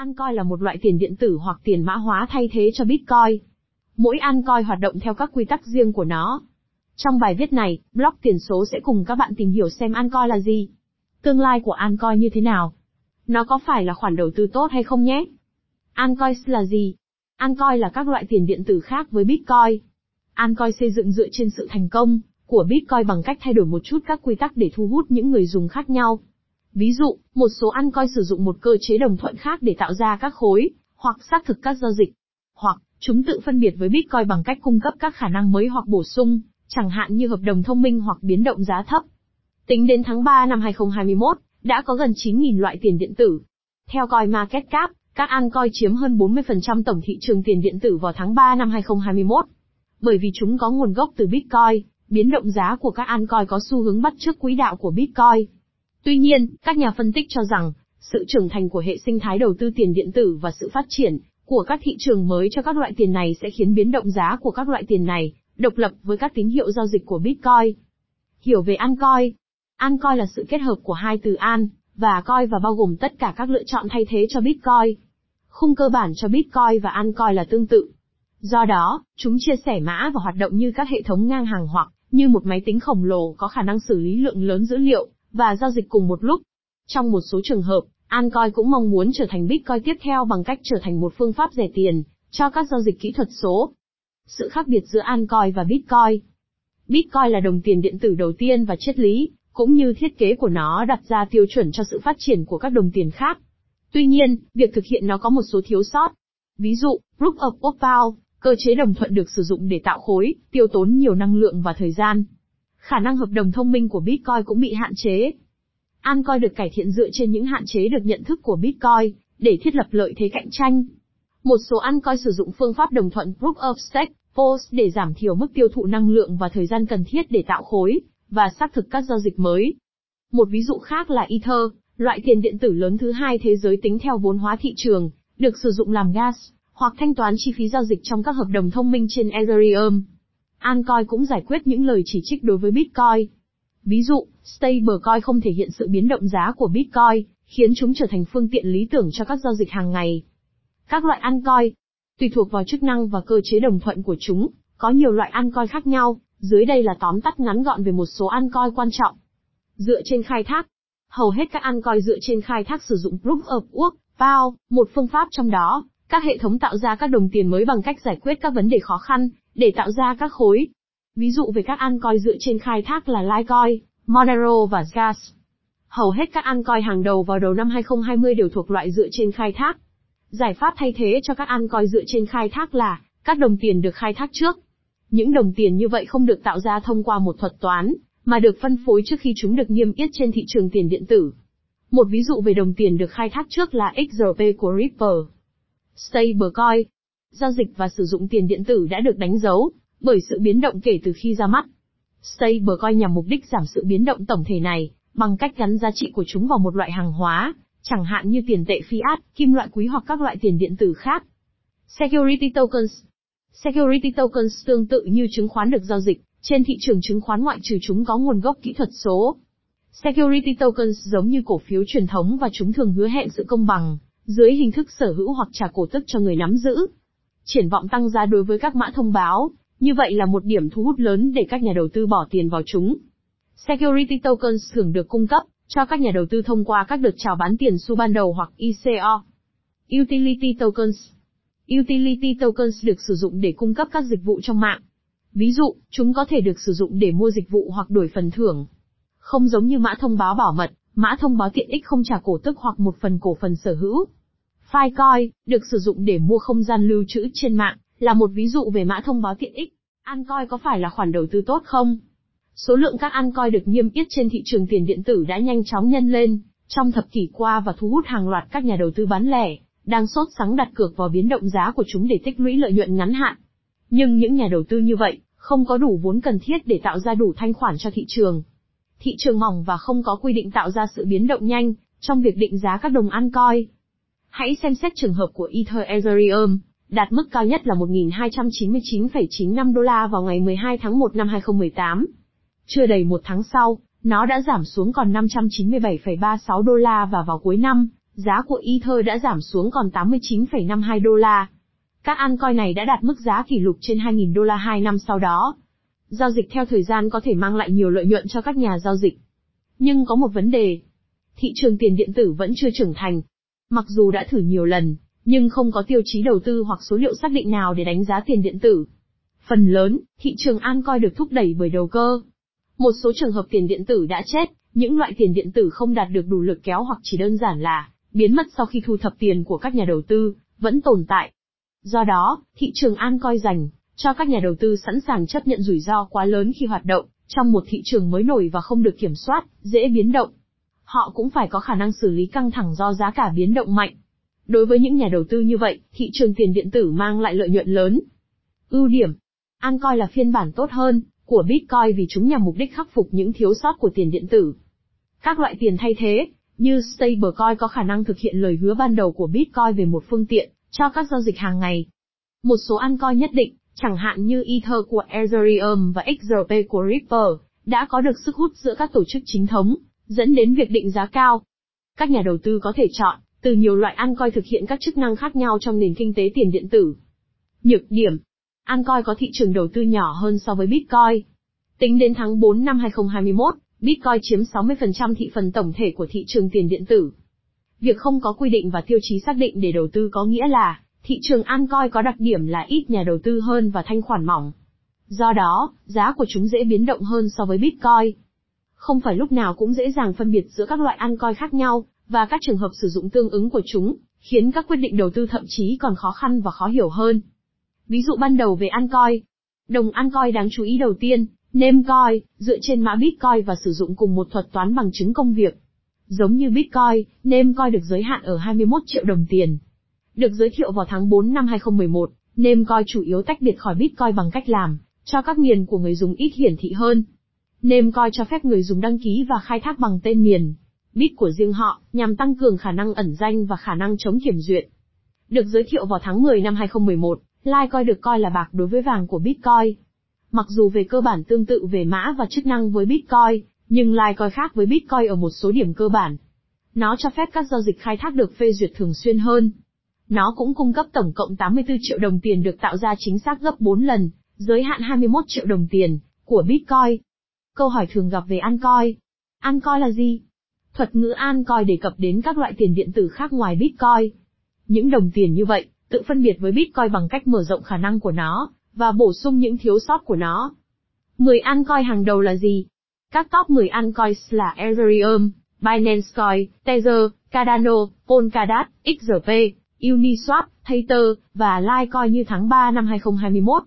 Ancoin là một loại tiền điện tử hoặc tiền mã hóa thay thế cho Bitcoin. Mỗi Ancoin hoạt động theo các quy tắc riêng của nó. Trong bài viết này, blog tiền số sẽ cùng các bạn tìm hiểu xem Ancoin là gì. Tương lai của Ancoin như thế nào? Nó có phải là khoản đầu tư tốt hay không nhé? Ancoin là gì? Ancoin là các loại tiền điện tử khác với Bitcoin. Ancoin xây dựng dựa trên sự thành công của Bitcoin bằng cách thay đổi một chút các quy tắc để thu hút những người dùng khác nhau. Ví dụ, một số ăn coi sử dụng một cơ chế đồng thuận khác để tạo ra các khối, hoặc xác thực các giao dịch. Hoặc, chúng tự phân biệt với Bitcoin bằng cách cung cấp các khả năng mới hoặc bổ sung, chẳng hạn như hợp đồng thông minh hoặc biến động giá thấp. Tính đến tháng 3 năm 2021, đã có gần 9.000 loại tiền điện tử. Theo CoinMarketCap, các altcoin chiếm hơn 40% tổng thị trường tiền điện tử vào tháng 3 năm 2021. Bởi vì chúng có nguồn gốc từ Bitcoin, biến động giá của các altcoin có xu hướng bắt chước quỹ đạo của Bitcoin. Tuy nhiên, các nhà phân tích cho rằng, sự trưởng thành của hệ sinh thái đầu tư tiền điện tử và sự phát triển của các thị trường mới cho các loại tiền này sẽ khiến biến động giá của các loại tiền này độc lập với các tín hiệu giao dịch của Bitcoin. Hiểu về altcoin. Altcoin là sự kết hợp của hai từ an và coin và bao gồm tất cả các lựa chọn thay thế cho Bitcoin. Khung cơ bản cho Bitcoin và altcoin là tương tự. Do đó, chúng chia sẻ mã và hoạt động như các hệ thống ngang hàng hoặc như một máy tính khổng lồ có khả năng xử lý lượng lớn dữ liệu và giao dịch cùng một lúc. Trong một số trường hợp, Ancoin cũng mong muốn trở thành Bitcoin tiếp theo bằng cách trở thành một phương pháp rẻ tiền cho các giao dịch kỹ thuật số. Sự khác biệt giữa Ancoin và Bitcoin Bitcoin là đồng tiền điện tử đầu tiên và triết lý, cũng như thiết kế của nó đặt ra tiêu chuẩn cho sự phát triển của các đồng tiền khác. Tuy nhiên, việc thực hiện nó có một số thiếu sót. Ví dụ, Proof of Work Power, cơ chế đồng thuận được sử dụng để tạo khối, tiêu tốn nhiều năng lượng và thời gian. Khả năng hợp đồng thông minh của Bitcoin cũng bị hạn chế. Ancoin được cải thiện dựa trên những hạn chế được nhận thức của Bitcoin, để thiết lập lợi thế cạnh tranh. Một số Ancoin sử dụng phương pháp đồng thuận Proof of Stake, POS để giảm thiểu mức tiêu thụ năng lượng và thời gian cần thiết để tạo khối, và xác thực các giao dịch mới. Một ví dụ khác là Ether, loại tiền điện tử lớn thứ hai thế giới tính theo vốn hóa thị trường, được sử dụng làm gas, hoặc thanh toán chi phí giao dịch trong các hợp đồng thông minh trên Ethereum. Ancoin cũng giải quyết những lời chỉ trích đối với Bitcoin. Ví dụ, stablecoin không thể hiện sự biến động giá của Bitcoin, khiến chúng trở thành phương tiện lý tưởng cho các giao dịch hàng ngày. Các loại Ancoin, tùy thuộc vào chức năng và cơ chế đồng thuận của chúng, có nhiều loại Ancoin khác nhau, dưới đây là tóm tắt ngắn gọn về một số Ancoin quan trọng. Dựa trên khai thác, hầu hết các Ancoin dựa trên khai thác sử dụng Proof of Work, POW, một phương pháp trong đó, các hệ thống tạo ra các đồng tiền mới bằng cách giải quyết các vấn đề khó khăn, để tạo ra các khối. Ví dụ về các altcoin dựa trên khai thác là Litecoin, Monero và Gas. Hầu hết các altcoin hàng đầu vào đầu năm 2020 đều thuộc loại dựa trên khai thác. Giải pháp thay thế cho các altcoin dựa trên khai thác là các đồng tiền được khai thác trước. Những đồng tiền như vậy không được tạo ra thông qua một thuật toán, mà được phân phối trước khi chúng được niêm yết trên thị trường tiền điện tử. Một ví dụ về đồng tiền được khai thác trước là XRP của Ripple. Stablecoin, giao dịch và sử dụng tiền điện tử đã được đánh dấu bởi sự biến động kể từ khi ra mắt. Stablecoin nhằm mục đích giảm sự biến động tổng thể này bằng cách gắn giá trị của chúng vào một loại hàng hóa, chẳng hạn như tiền tệ fiat, kim loại quý hoặc các loại tiền điện tử khác. Security tokens Security tokens tương tự như chứng khoán được giao dịch trên thị trường chứng khoán ngoại trừ chúng có nguồn gốc kỹ thuật số. Security tokens giống như cổ phiếu truyền thống và chúng thường hứa hẹn sự công bằng, dưới hình thức sở hữu hoặc trả cổ tức cho người nắm giữ. Triển vọng tăng giá đối với các mã thông báo, như vậy là một điểm thu hút lớn để các nhà đầu tư bỏ tiền vào chúng. Security tokens thường được cung cấp cho các nhà đầu tư thông qua các đợt chào bán tiền xu ban đầu hoặc ICO. Utility tokens Utility tokens được sử dụng để cung cấp các dịch vụ trong mạng. Ví dụ, chúng có thể được sử dụng để mua dịch vụ hoặc đổi phần thưởng. Không giống như mã thông báo bảo mật, mã thông báo tiện ích không trả cổ tức hoặc một phần cổ phần sở hữu. Filecoin, được sử dụng để mua không gian lưu trữ trên mạng, là một ví dụ về mã thông báo tiện ích. Ancoin có phải là khoản đầu tư tốt không? Số lượng các ancoin được niêm yết trên thị trường tiền điện tử đã nhanh chóng nhân lên trong thập kỷ qua và thu hút hàng loạt các nhà đầu tư bán lẻ đang sốt sắng đặt cược vào biến động giá của chúng để tích lũy lợi nhuận ngắn hạn. Nhưng những nhà đầu tư như vậy không có đủ vốn cần thiết để tạo ra đủ thanh khoản cho thị trường. Thị trường mỏng và không có quy định tạo ra sự biến động nhanh trong việc định giá các đồng ancoin. Hãy xem xét trường hợp của Ether Ethereum, đạt mức cao nhất là 1.299,95 đô la vào ngày 12 tháng 1 năm 2018. Chưa đầy một tháng sau, nó đã giảm xuống còn 597,36 đô la và vào cuối năm, giá của Ether đã giảm xuống còn 89,52 đô la. Các altcoin này đã đạt mức giá kỷ lục trên 2.000 đô la 2 năm sau đó. Giao dịch theo thời gian có thể mang lại nhiều lợi nhuận cho các nhà giao dịch. Nhưng có một vấn đề. Thị trường tiền điện tử vẫn chưa trưởng thành. Mặc dù đã thử nhiều lần, nhưng không có tiêu chí đầu tư hoặc số liệu xác định nào để đánh giá tiền điện tử. Phần lớn, thị trường an coi được thúc đẩy bởi đầu cơ. Một số trường hợp tiền điện tử đã chết, những loại tiền điện tử không đạt được đủ lực kéo hoặc chỉ đơn giản là biến mất sau khi thu thập tiền của các nhà đầu tư, vẫn tồn tại. Do đó, thị trường an coi dành cho các nhà đầu tư sẵn sàng chấp nhận rủi ro quá lớn khi hoạt động trong một thị trường mới nổi và không được kiểm soát, dễ biến động. Họ cũng phải có khả năng xử lý căng thẳng do giá cả biến động mạnh. Đối với những nhà đầu tư như vậy, thị trường tiền điện tử mang lại lợi nhuận lớn. Ưu điểm Altcoin là phiên bản tốt hơn của Bitcoin vì chúng nhằm mục đích khắc phục những thiếu sót của tiền điện tử. Các loại tiền thay thế, như stablecoin có khả năng thực hiện lời hứa ban đầu của Bitcoin về một phương tiện cho các giao dịch hàng ngày. Một số altcoin nhất định, chẳng hạn như Ether của Ethereum và XRP của Ripple, đã có được sức hút giữa các tổ chức chính thống, dẫn đến việc định giá cao. Các nhà đầu tư có thể chọn từ nhiều loại altcoin thực hiện các chức năng khác nhau trong nền kinh tế tiền điện tử. Nhược điểm Altcoin có thị trường đầu tư nhỏ hơn so với Bitcoin. Tính đến tháng 4 năm 2021, Bitcoin chiếm 60% thị phần tổng thể của thị trường tiền điện tử. Việc không có quy định và tiêu chí xác định để đầu tư có nghĩa là, thị trường altcoin có đặc điểm là ít nhà đầu tư hơn và thanh khoản mỏng. Do đó, giá của chúng dễ biến động hơn so với Bitcoin. Không phải lúc nào cũng dễ dàng phân biệt giữa các loại altcoin khác nhau, và các trường hợp sử dụng tương ứng của chúng, khiến các quyết định đầu tư thậm chí còn khó khăn và khó hiểu hơn. Ví dụ ban đầu về altcoin. Đồng altcoin đáng chú ý đầu tiên, Namecoin, dựa trên mã Bitcoin và sử dụng cùng một thuật toán bằng chứng công việc. Giống như Bitcoin, Namecoin được giới hạn ở 21 triệu đồng tiền. Được giới thiệu vào tháng 4 năm 2011, Namecoin chủ yếu tách biệt khỏi Bitcoin bằng cách làm cho các miền của người dùng ít hiển thị hơn. Namecoin cho phép người dùng đăng ký và khai thác bằng tên miền, bit của riêng họ, nhằm tăng cường khả năng ẩn danh và khả năng chống kiểm duyệt. Được giới thiệu vào tháng 10 năm 2011, Litecoin được coi là bạc đối với vàng của Bitcoin. Mặc dù về cơ bản tương tự về mã và chức năng với Bitcoin, nhưng Litecoin khác với Bitcoin ở một số điểm cơ bản. Nó cho phép các giao dịch khai thác được phê duyệt thường xuyên hơn. Nó cũng cung cấp tổng cộng 84 triệu đồng tiền được tạo ra chính xác gấp 4 lần, giới hạn 21 triệu đồng tiền, của Bitcoin. Câu hỏi thường gặp về Altcoin. Altcoin là gì? Thuật ngữ an coi đề cập đến các loại tiền điện tử khác ngoài Bitcoin. Những đồng tiền như vậy, tự phân biệt với Bitcoin bằng cách mở rộng khả năng của nó, và bổ sung những thiếu sót của nó. 10 altcoin hàng đầu là gì? Các top 10 coins là Ethereum, Binance Coin, Tether, Cardano, Polkadot, XRP, Uniswap, Tether, và Litecoin như tháng 3 năm 2021.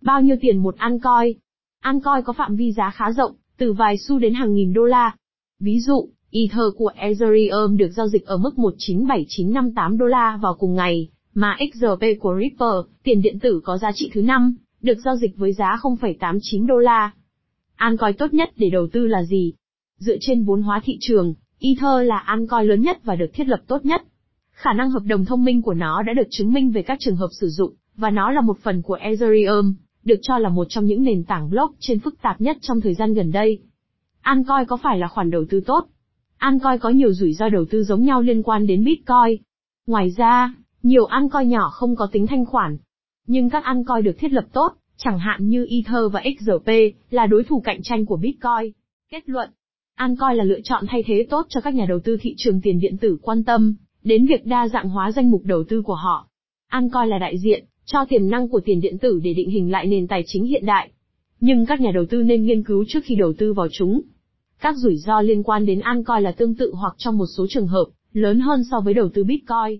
Bao nhiêu tiền một An coi có phạm vi giá khá rộng, từ vài xu đến hàng nghìn đô la. Ví dụ, Ether của Ethereum được giao dịch ở mức 197958 đô la vào cùng ngày, mà XRP của Ripple, tiền điện tử có giá trị thứ năm, được giao dịch với giá 0,89 đô la. Altcoin tốt nhất để đầu tư là gì? Dựa trên vốn hóa thị trường, Ether là altcoin lớn nhất và được thiết lập tốt nhất. Khả năng hợp đồng thông minh của nó đã được chứng minh về các trường hợp sử dụng, và nó là một phần của Ethereum, được cho là một trong những nền tảng blockchain phức tạp nhất trong thời gian gần đây. Ancoin có phải là khoản đầu tư tốt? Ancoin có nhiều rủi ro đầu tư giống nhau liên quan đến Bitcoin. Ngoài ra, nhiều Ancoin nhỏ không có tính thanh khoản. Nhưng các Ancoin được thiết lập tốt, chẳng hạn như Ether và XRP, là đối thủ cạnh tranh của Bitcoin. Kết luận, Ancoin là lựa chọn thay thế tốt cho các nhà đầu tư thị trường tiền điện tử quan tâm đến việc đa dạng hóa danh mục đầu tư của họ. Ancoin là đại diện cho tiềm năng của tiền điện tử để định hình lại nền tài chính hiện đại. Nhưng các nhà đầu tư nên nghiên cứu trước khi đầu tư vào chúng. Các rủi ro liên quan đến an coi là tương tự hoặc trong một số trường hợp, lớn hơn so với đầu tư Bitcoin.